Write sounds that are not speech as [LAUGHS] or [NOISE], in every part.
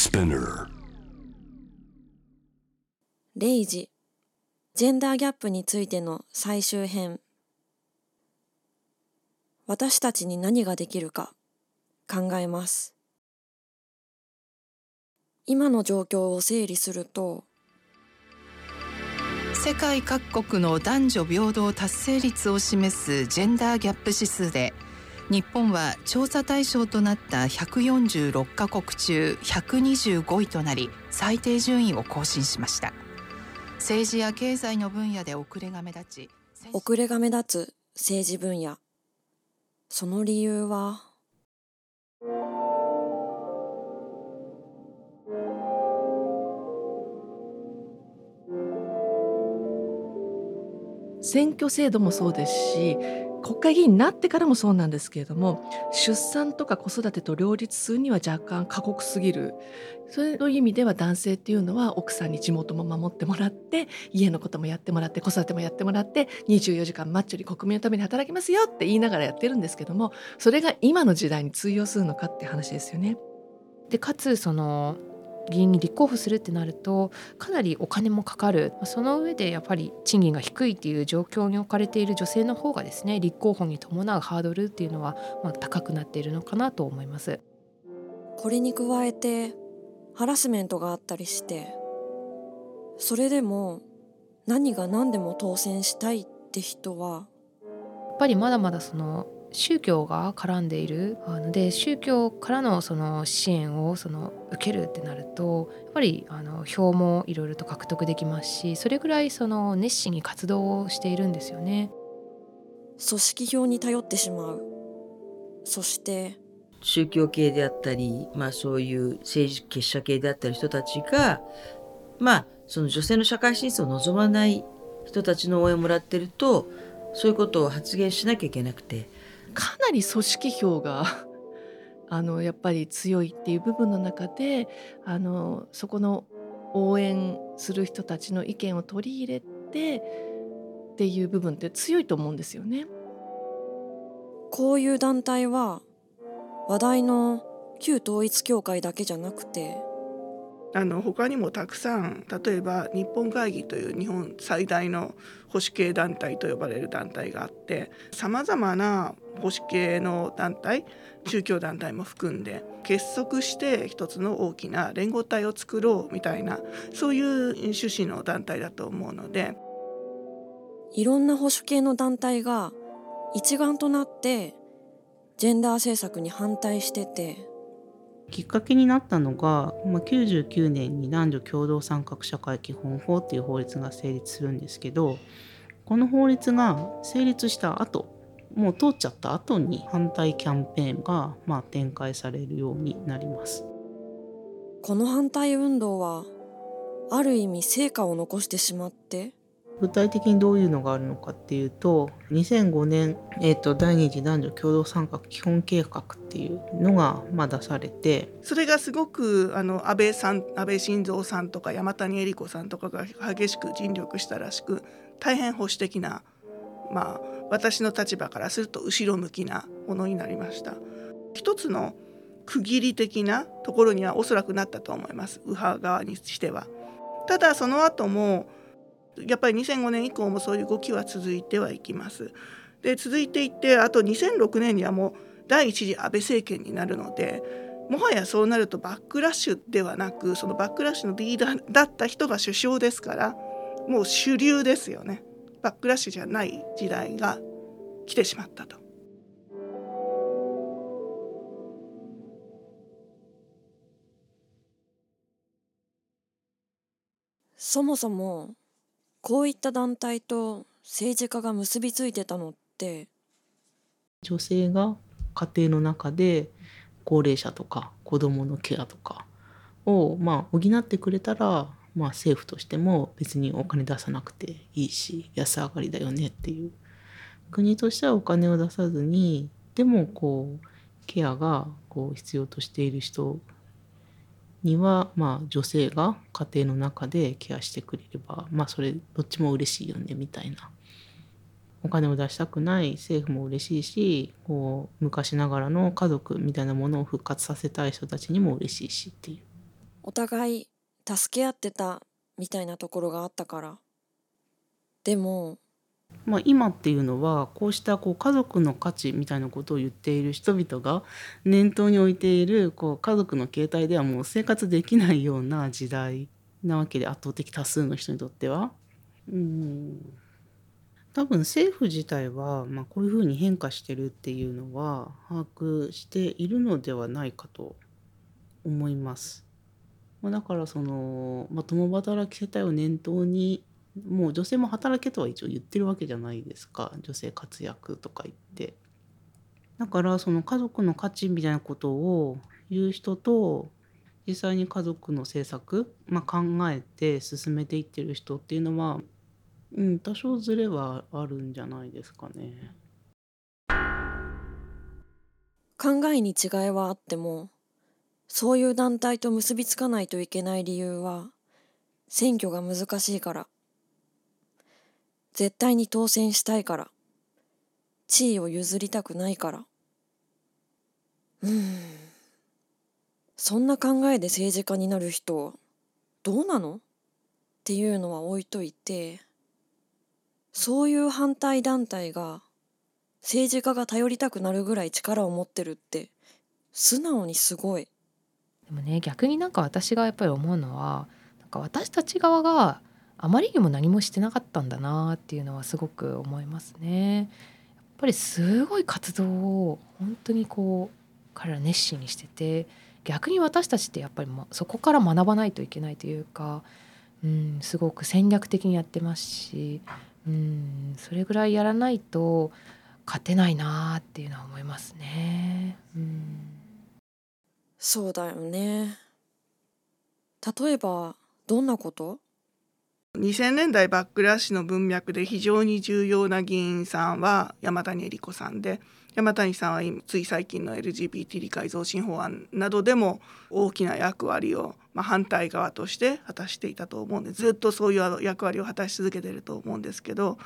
Spinner. レイジジェンダーギャップについての最終編。私たちに何ができるか考えます。今の状況を整理すると世界各国の男女平等達成率を示すジェンダーギャップ指数で日本は調査対象となった146カ国中125位となり最低順位を更新しました。政治や経済の分野で遅れが目立ち遅れが目立つ政治分野。その理由は？選挙制度もそうですし国会議員になってからもそうなんですけれども出産とか子育てと両立するには若干過酷すぎるそういう意味では男性っていうのは奥さんに地元も守ってもらって家のこともやってもらって子育てもやってもらって24時間マッチョに国民のために働きますよって言いながらやってるんですけどもそれが今の時代に通用するのかって話ですよね。でかつその議員に立候補するってなるとかなりお金もかかる。その上でやっぱり賃金が低いっていう状況に置かれている女性の方がですね立候補に伴うハードルっていうのはまあ高くなっているのかなと思います。これに加えてハラスメントがあったりしてそれでも何が何でも当選したいって人はやっぱりまだまだその宗教が絡んでいるので宗教からのその支援をその受けるってなるとやっぱりあの票もいろいろと獲得できますしそれぐらいその熱心に活動をしているんですよね。組織票に頼ってしまうそして宗教系であったり、まあ、そういう政治結社系であったり人たちがまあその女性の社会進出を望まない人たちの応援をもらってるとそういうことを発言しなきゃいけなくてかなり組織票が [LAUGHS] あのやっぱり強いっていう部分の中であのそこの応援する人たちの意見を取り入れてっていう部分って強いと思うんですよね。こういう団体は話題の旧統一教会だけじゃなくてあの他にもたくさん例えば日本会議という日本最大の保守系団体と呼ばれる団体があってさまざまな保守系の団体宗教団体も含んで結束して一つの大きな連合体を作ろうみたいなそういう趣旨の団体だと思うので。いろんな保守系の団体が一丸となってジェンダー政策に反対しててきっかけになったのが、まあ、99年に男女共同参画社会基本法っていう法律が成立するんですけどこの法律が成立した後もう通っちゃった後に反対キャンペーンがまあ展開されるようになります。この反対運動はある意味成果を残してしまって具体的にどういうのがあるのかっていうと2005年、えーと、第二次男女共同参画基本計画っていうのがまあ出されてそれがすごくあの安倍さん安倍晋三さんとか山谷恵理子さんとかが激しく尽力したらしく大変保守的なまあ私の立場からすると後ろ向きなものになりました。一つの区切り的なところにはおそらくなったと思います右派側にしては。ただその後もやっぱり2005年以降もそういう動きは続いてはいきます。で続いていってあと2006年にはもう第一次安倍政権になるのでもはやそうなるとバックラッシュではなくそのバックラッシュのリーダーだった人が首相ですからもう主流ですよねバックラッシュじゃない時代が来てしまったと。そもそもこういった団体と政治家が結びついてたのって女性が家庭の中で高齢者とか子どものケアとかをまあ補ってくれたらまあ政府としても別にお金出さなくていいし安上がりだよねっていう。国としてはお金を出さずにでもこうケアがこう必要としている人には、まあ、女性が家庭の中でケアしてくれれば、まあ、それどっちも嬉しいよねみたいな。お金を出したくない政府も嬉しいしこう昔ながらの家族みたいなものを復活させたい人たちにも嬉しいしっていう。お互い助け合ってたみたいなところがあったからでもまあ、今っていうのはこうしたこう家族の価値みたいなことを言っている人々が念頭に置いているこう家族の形態ではもう生活できないような時代なわけで圧倒的多数の人にとっては。うん多分政府自体は、まあ、こういうふうに変化してるっていうのは把握しているのではないかと思います。まあ、だからその、まあ、共働き世帯を念頭にもう女性も働けとは一応言ってるわけじゃないですか女性活躍とか言って。だからその家族の価値みたいなことを言う人と実際に家族の政策、まあ、考えて進めていってる人っていうのは、うん、多少ずれはあるんじゃないですかね。考えに違いはあってもそういう団体と結びつかないといけない理由は選挙が難しいから絶対に当選したいから。地位を譲りたくないから。うーん。そんな考えで政治家になる人どうなの？っていうのは置いといてそういう反対団体が政治家が頼りたくなるぐらい力を持ってるって素直にすごい。でもね逆になんか私がやっぱり思うのはなんか私たち側があまりにも何もしてなかったんだなっていうのはすごく思いますね。やっぱりすごい活動を本当にこう彼ら熱心にしてて逆に私たちってやっぱりもそこから学ばないといけないというか、うん、すごく戦略的にやってますし、うん、それぐらいやらないと勝てないなっていうのは思いますね。うんそうだよね例えばどんなこと？2000年代バックラッシュの文脈で非常に重要な議員さんは山谷恵理子さんで山谷さんはつい最近の LGBT 理解増進法案などでも大きな役割を、まあ、反対側として果たしていたと思うんでずっとそういう役割を果たし続けてると思うんですけど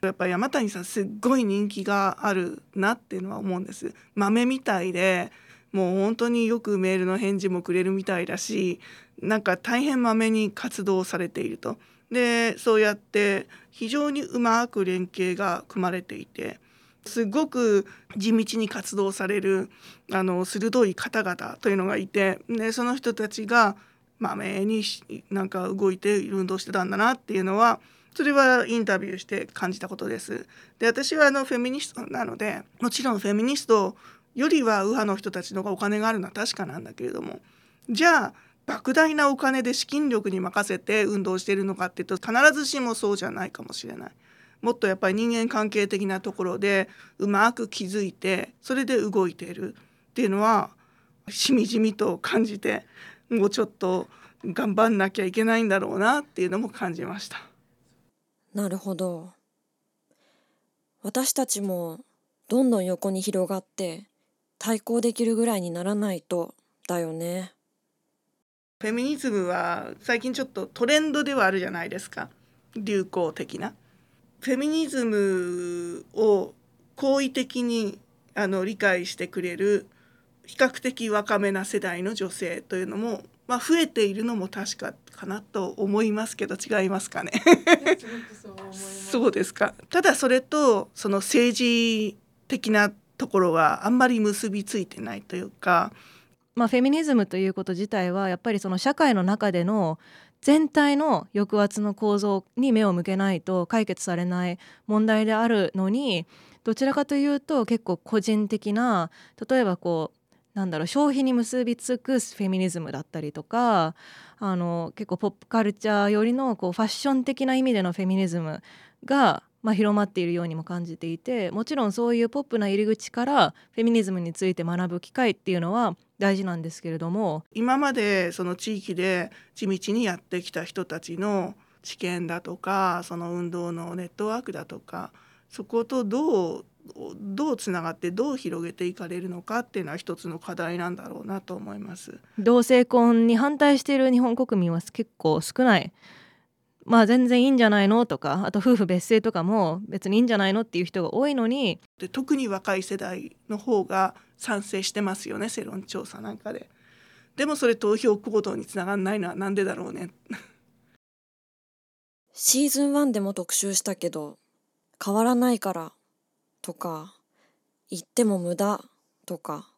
やっぱり山谷さんすっごい人気があるなっていうのは思うんです。豆みたいでもう本当によくメールの返事もくれるみたいだしなんか大変まめに活動されていると。でそうやって非常にうまく連携が組まれていてすごく地道に活動されるあの鋭い方々というのがいてでその人たちがまめになんか動いて運動してたんだなっていうのはそれはインタビューして感じたことです。で私はあのフェミニストなのでもちろんフェミニストよりは右派の人たちの方がお金があるのは確かなんだけれどもじゃあ莫大なお金で資金力に任せて運動しているのかっていうと必ずしもそうじゃないかもしれない。もっとやっぱり人間関係的なところでうまく気づいてそれで動いているっていうのはしみじみと感じてもうちょっと頑張んなきゃいけないんだろうなっていうのも感じました。なるほど私たちもどんどん横に広がって対抗できるぐらいにならないとだよねフェミニズムは最近ちょっとトレンドではあるじゃないですか。流行的な。フェミニズムを好意的にあの理解してくれる比較的若めな世代の女性というのも、まあ、増えているのも確かかなと思いますけど違いますかね。そうですか。ただそれとその政治的なところはあんまり結びついてないというかまあ、フェミニズムということ自体はやっぱりその社会の中での全体の抑圧の構造に目を向けないと解決されない問題であるのにどちらかというと結構個人的な例えばこうなんだろう消費に結びつくフェミニズムだったりとかあの結構ポップカルチャーよりのこうファッション的な意味でのフェミニズムが、まあ、広まっているようにも感じていてもちろんそういうポップな入り口からフェミニズムについて学ぶ機会っていうのは大事なんですけれども今までその地域で地道にやってきた人たちの知見だとかその運動のネットワークだとかそことどうどうつながってどう広げていかれるのかっていうのは一つの課題なんだろうなと思います。同性婚に反対している日本国民は結構少ない。まあ全然いいんじゃないの？とかあと夫婦別姓とかも別にいいんじゃないのっていう人が多いのにで特に若い世代の方が賛成してますよね世論調査なんかで。でもそれ投票行動につながらないのはなんでだろうね。[LAUGHS] シーズン1でも特集したけど変わらないからとか言っても無駄とか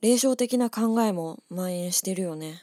霊障的な考えも蔓延してるよね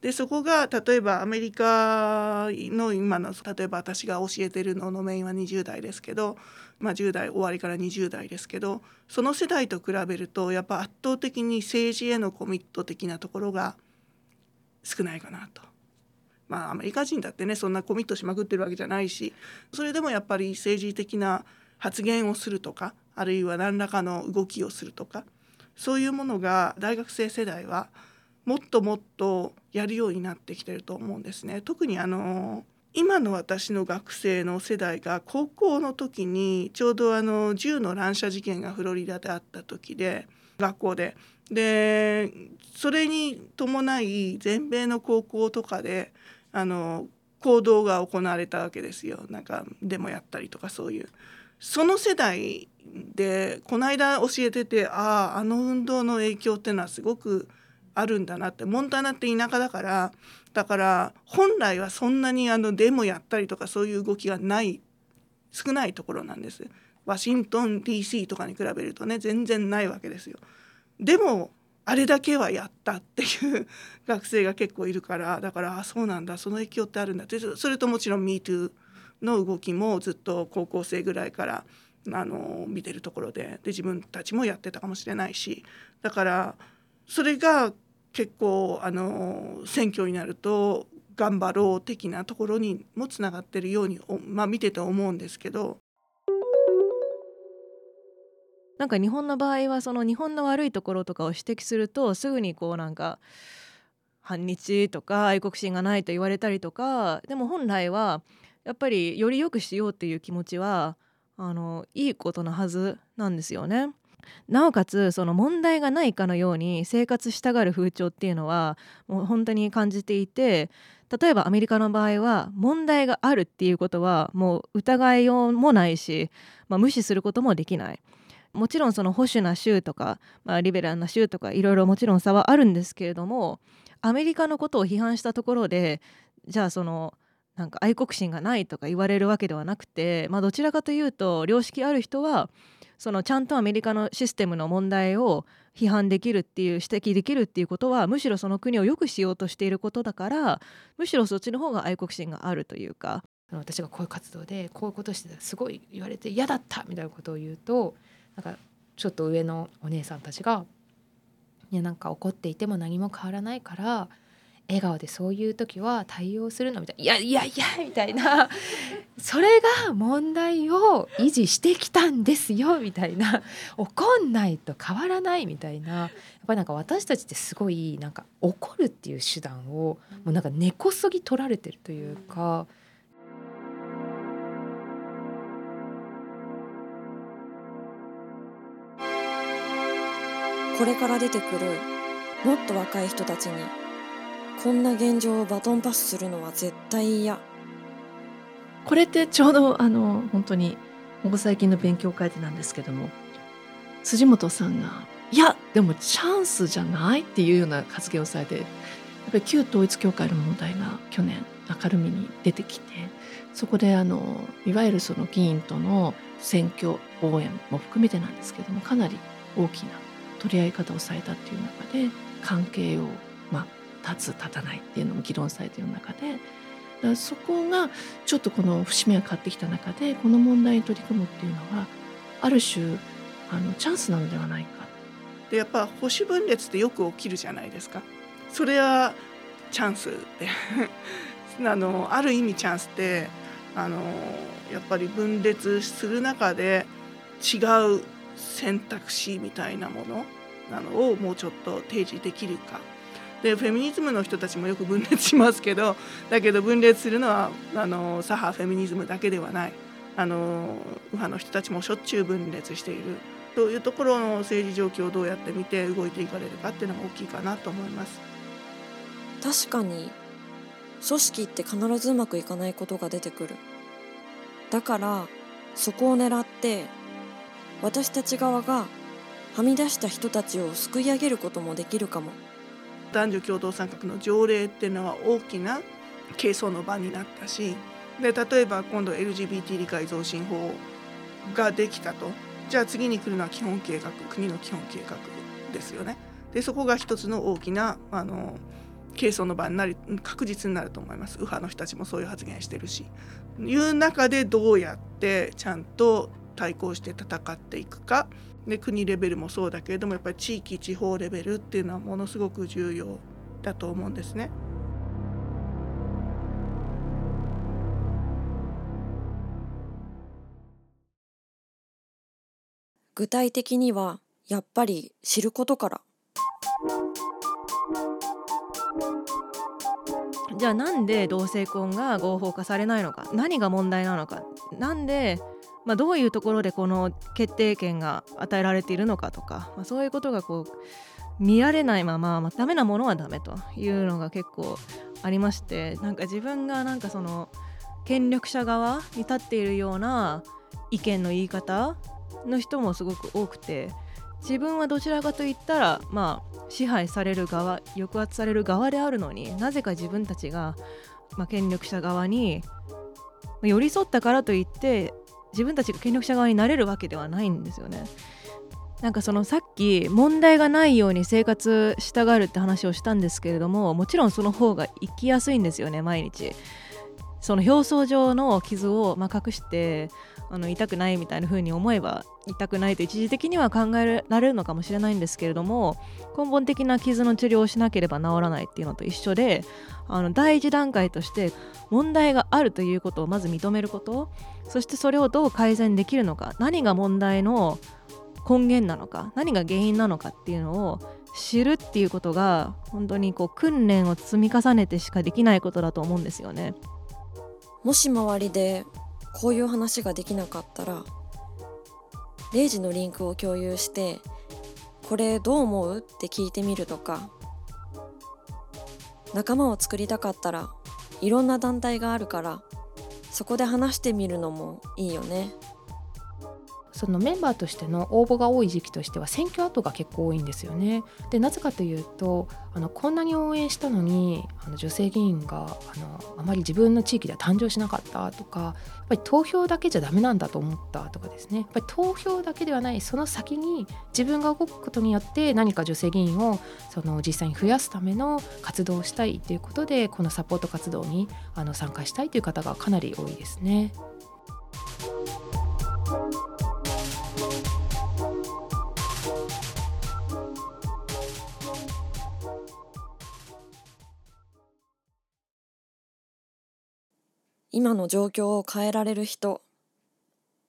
でそこが例えばアメリカの今の例えば私が教えてるののメインは20代ですけど、まあ、10代終わりから20代ですけどその世代と比べるとやっぱ圧倒的に政治へのコミット的なところが少ないかなと。まあアメリカ人だってねそんなコミットしまくってるわけじゃないしそれでもやっぱり政治的な発言をするとかあるいは何らかの動きをするとかそういうものが大学生世代はもっともっとやるようになってきてると思うんですね。特にあの今の私の学生の世代が高校の時にちょうどあの銃の乱射事件がフロリダであった時で学校で。でそれに伴い全米の高校とかであの行動が行われたわけですよ。なんかデモやったりとかそういう。その世代でこの間教えててあああの運動の影響っていうのはすごくあるんだなってモンタナって田舎だからだから本来はそんなにあのデモやったりとかそういう動きがない少ないところなんです。ワシントン DC とかに比べるとね全然ないわけですよ。でもあれだけはやったっていう [LAUGHS] 学生が結構いるからだからあそうなんだその影響ってあるんだってそれともちろん MeToo の動きもずっと高校生ぐらいからあの見てるところでで自分たちもやってたかもしれないしだからそれが結構あの選挙になると頑張ろう的なところにもつながってるように、まあ、見てて思うんですけど。なんか日本の場合はその日本の悪いところとかを指摘するとすぐにこうなんか反日とか愛国心がないと言われたりとかでも本来はやっぱりより良くしようっていう気持ちはあのいいことなはずなんですよね。なおかつその問題がないかのように生活したがる風潮っていうのはもう本当に感じていて例えばアメリカの場合は問題があるっていうことはもう疑いようもないし、まあ、無視することもできない。もちろんその保守な州とか、まあ、リベラルな州とかいろいろもちろん差はあるんですけれどもアメリカのことを批判したところでじゃあそのなんか愛国心がないとか言われるわけではなくて、まあ、どちらかというと良識ある人はそのちゃんとアメリカのシステムの問題を批判できるっていう指摘できるっていうことはむしろその国を良くしようとしていることだからむしろそっちの方が愛国心があるというか。私がこういう活動でこういうことしてたらすごい言われて嫌だったみたいなことを言うとなんかちょっと上のお姉さんたちが「いやなんか怒っていても何も変わらないから笑顔でそういう時は対応するのみたいな「いやいやいや」みたいな。[LAUGHS] それが問題を維持してきたんですよみたいな。怒んないと変わらないみたいな。やっぱりなんか私たちってすごいなんか怒るっていう手段をもうなんか根こそぎ取られてるというか。これから出てくるもっと若い人たちにこんな現状をバトンパスするのは絶対嫌。これってちょうどあの本当にここ最近の勉強会でなんですけども辻元さんが「いやでもチャンスじゃない」っていうような発言をされてやっぱり旧統一教会の問題が去年明るみに出てきてそこであのいわゆるその議員との選挙応援も含めてなんですけどもかなり大きな取り合い方をされたっていう中で関係を立つ立たないっていうのも議論されている中でだからそこがちょっとこの節目が変わってきた中でこの問題に取り組むっていうのはある種あのチャンスなのではないか。でやっぱ保守分裂ってよく起きるじゃないですか。それはチャンスで [LAUGHS] あのある意味チャンスってあのやっぱり分裂する中で違う選択肢みたいなものなのをもうちょっと提示できるかでフェミニズムの人たちもよく分裂しますけど [LAUGHS] だけど分裂するのはあの左派フェミニズムだけではない。あの右派の人たちもしょっちゅう分裂している。というところの政治状況をどうやって見て動いていかれるかっていうのが大きいかなと思います。確かに組織って必ずうまくいかないことが出てくる。だからそこを狙って私たち側がはみ出した人たちを救い上げることもできるかも。男女共同参画の条例っていうのは大きな係争の場になったしで例えば今度 LGBT 理解増進法ができたと。じゃあ次に来るのは基本計画国の基本計画ですよね。でそこが一つの大きなあの係争の場になり確実になると思います。右派の人たちもそういう発言してるし。いう中でどうやってちゃんと対抗して戦っていくかで国レベルもそうだけれどもやっぱり地域地方レベルっていうのはものすごく重要だと思うんですね。具体的にはやっぱり知ることからじゃあなんで同性婚が合法化されないのか何が問題なのかなんで、まあ、どういうところでこの決定権が与えられているのかとか、まあ、そういうことがこう見られないまま、まあ、ダメなものはダメというのが結構ありましてなんか自分がなんかその権力者側に立っているような意見の言い方の人もすごく多くて自分はどちらかといったらまあ支配される側抑圧される側であるのになぜか自分たちが、まあ、権力者側に寄り添ったからといって自分たちが権力者側になれるわけではないんですよね。なんかそのさっき問題がないように生活したがるって話をしたんですけれどももちろんその方が生きやすいんですよね毎日。その表層上の傷をま隠してあの痛くないみたいな風に思えば痛くないと一時的には考えられるのかもしれないんですけれども根本的な傷の治療をしなければ治らないっていうのと一緒であの第一段階として問題があるということをまず認めることそしてそれをどう改善できるのか何が問題の根源なのか何が原因なのかっていうのを知るっていうことが本当にこう訓練を積み重ねてしかできないことだと思うんですよね。もし周りでこういう話ができなかったら0時のリンクを共有してこれどう思うって聞いてみるとか仲間を作りたかったらいろんな団体があるからそこで話してみるのもいいよね。そのメンバーとしての応募が多い時期としては選挙後が結構多いんですよね。でなぜかというとあのこんなに応援したのにあの女性議員があのあまり自分の地域では誕生しなかったとかやっぱり投票だけじゃダメなんだと思ったとかですねやっぱり投票だけではないその先に自分が動くことによって何か女性議員をその実際に増やすための活動をしたいということでこのサポート活動にあの参加したいという方がかなり多いですね。今の状況を変えられる人。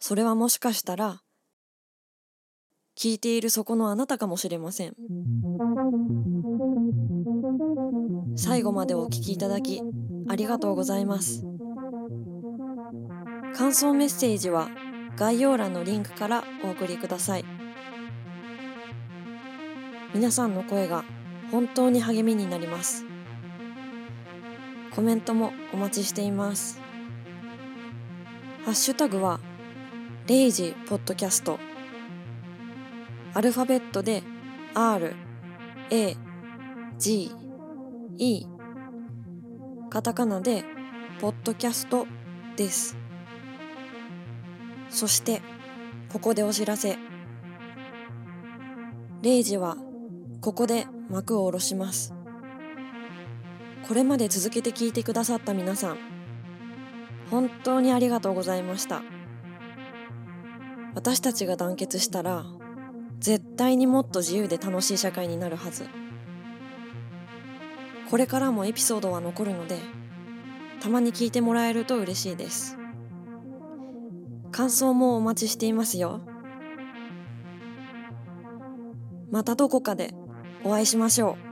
それはもしかしたら聞いているそこのあなたかもしれません。最後までお聞きいただきありがとうございます。感想メッセージは概要欄のリンクからお送りください。皆さんの声が本当に励みになります。コメントもお待ちしています。ハッシュタグは、レイジポッドキャスト。アルファベットで R、A、G、E。カタカナで、ポッドキャストです。そして、ここでお知らせ。レイジは、ここで幕を下ろします。これまで続けて聞いてくださった皆さん、本当にありがとうございました。私たちが団結したら絶対にもっと自由で楽しい社会になるはず。これからもエピソードは残るのでたまに聞いてもらえると嬉しいです。感想もお待ちしていますよ。またどこかでお会いしましょう。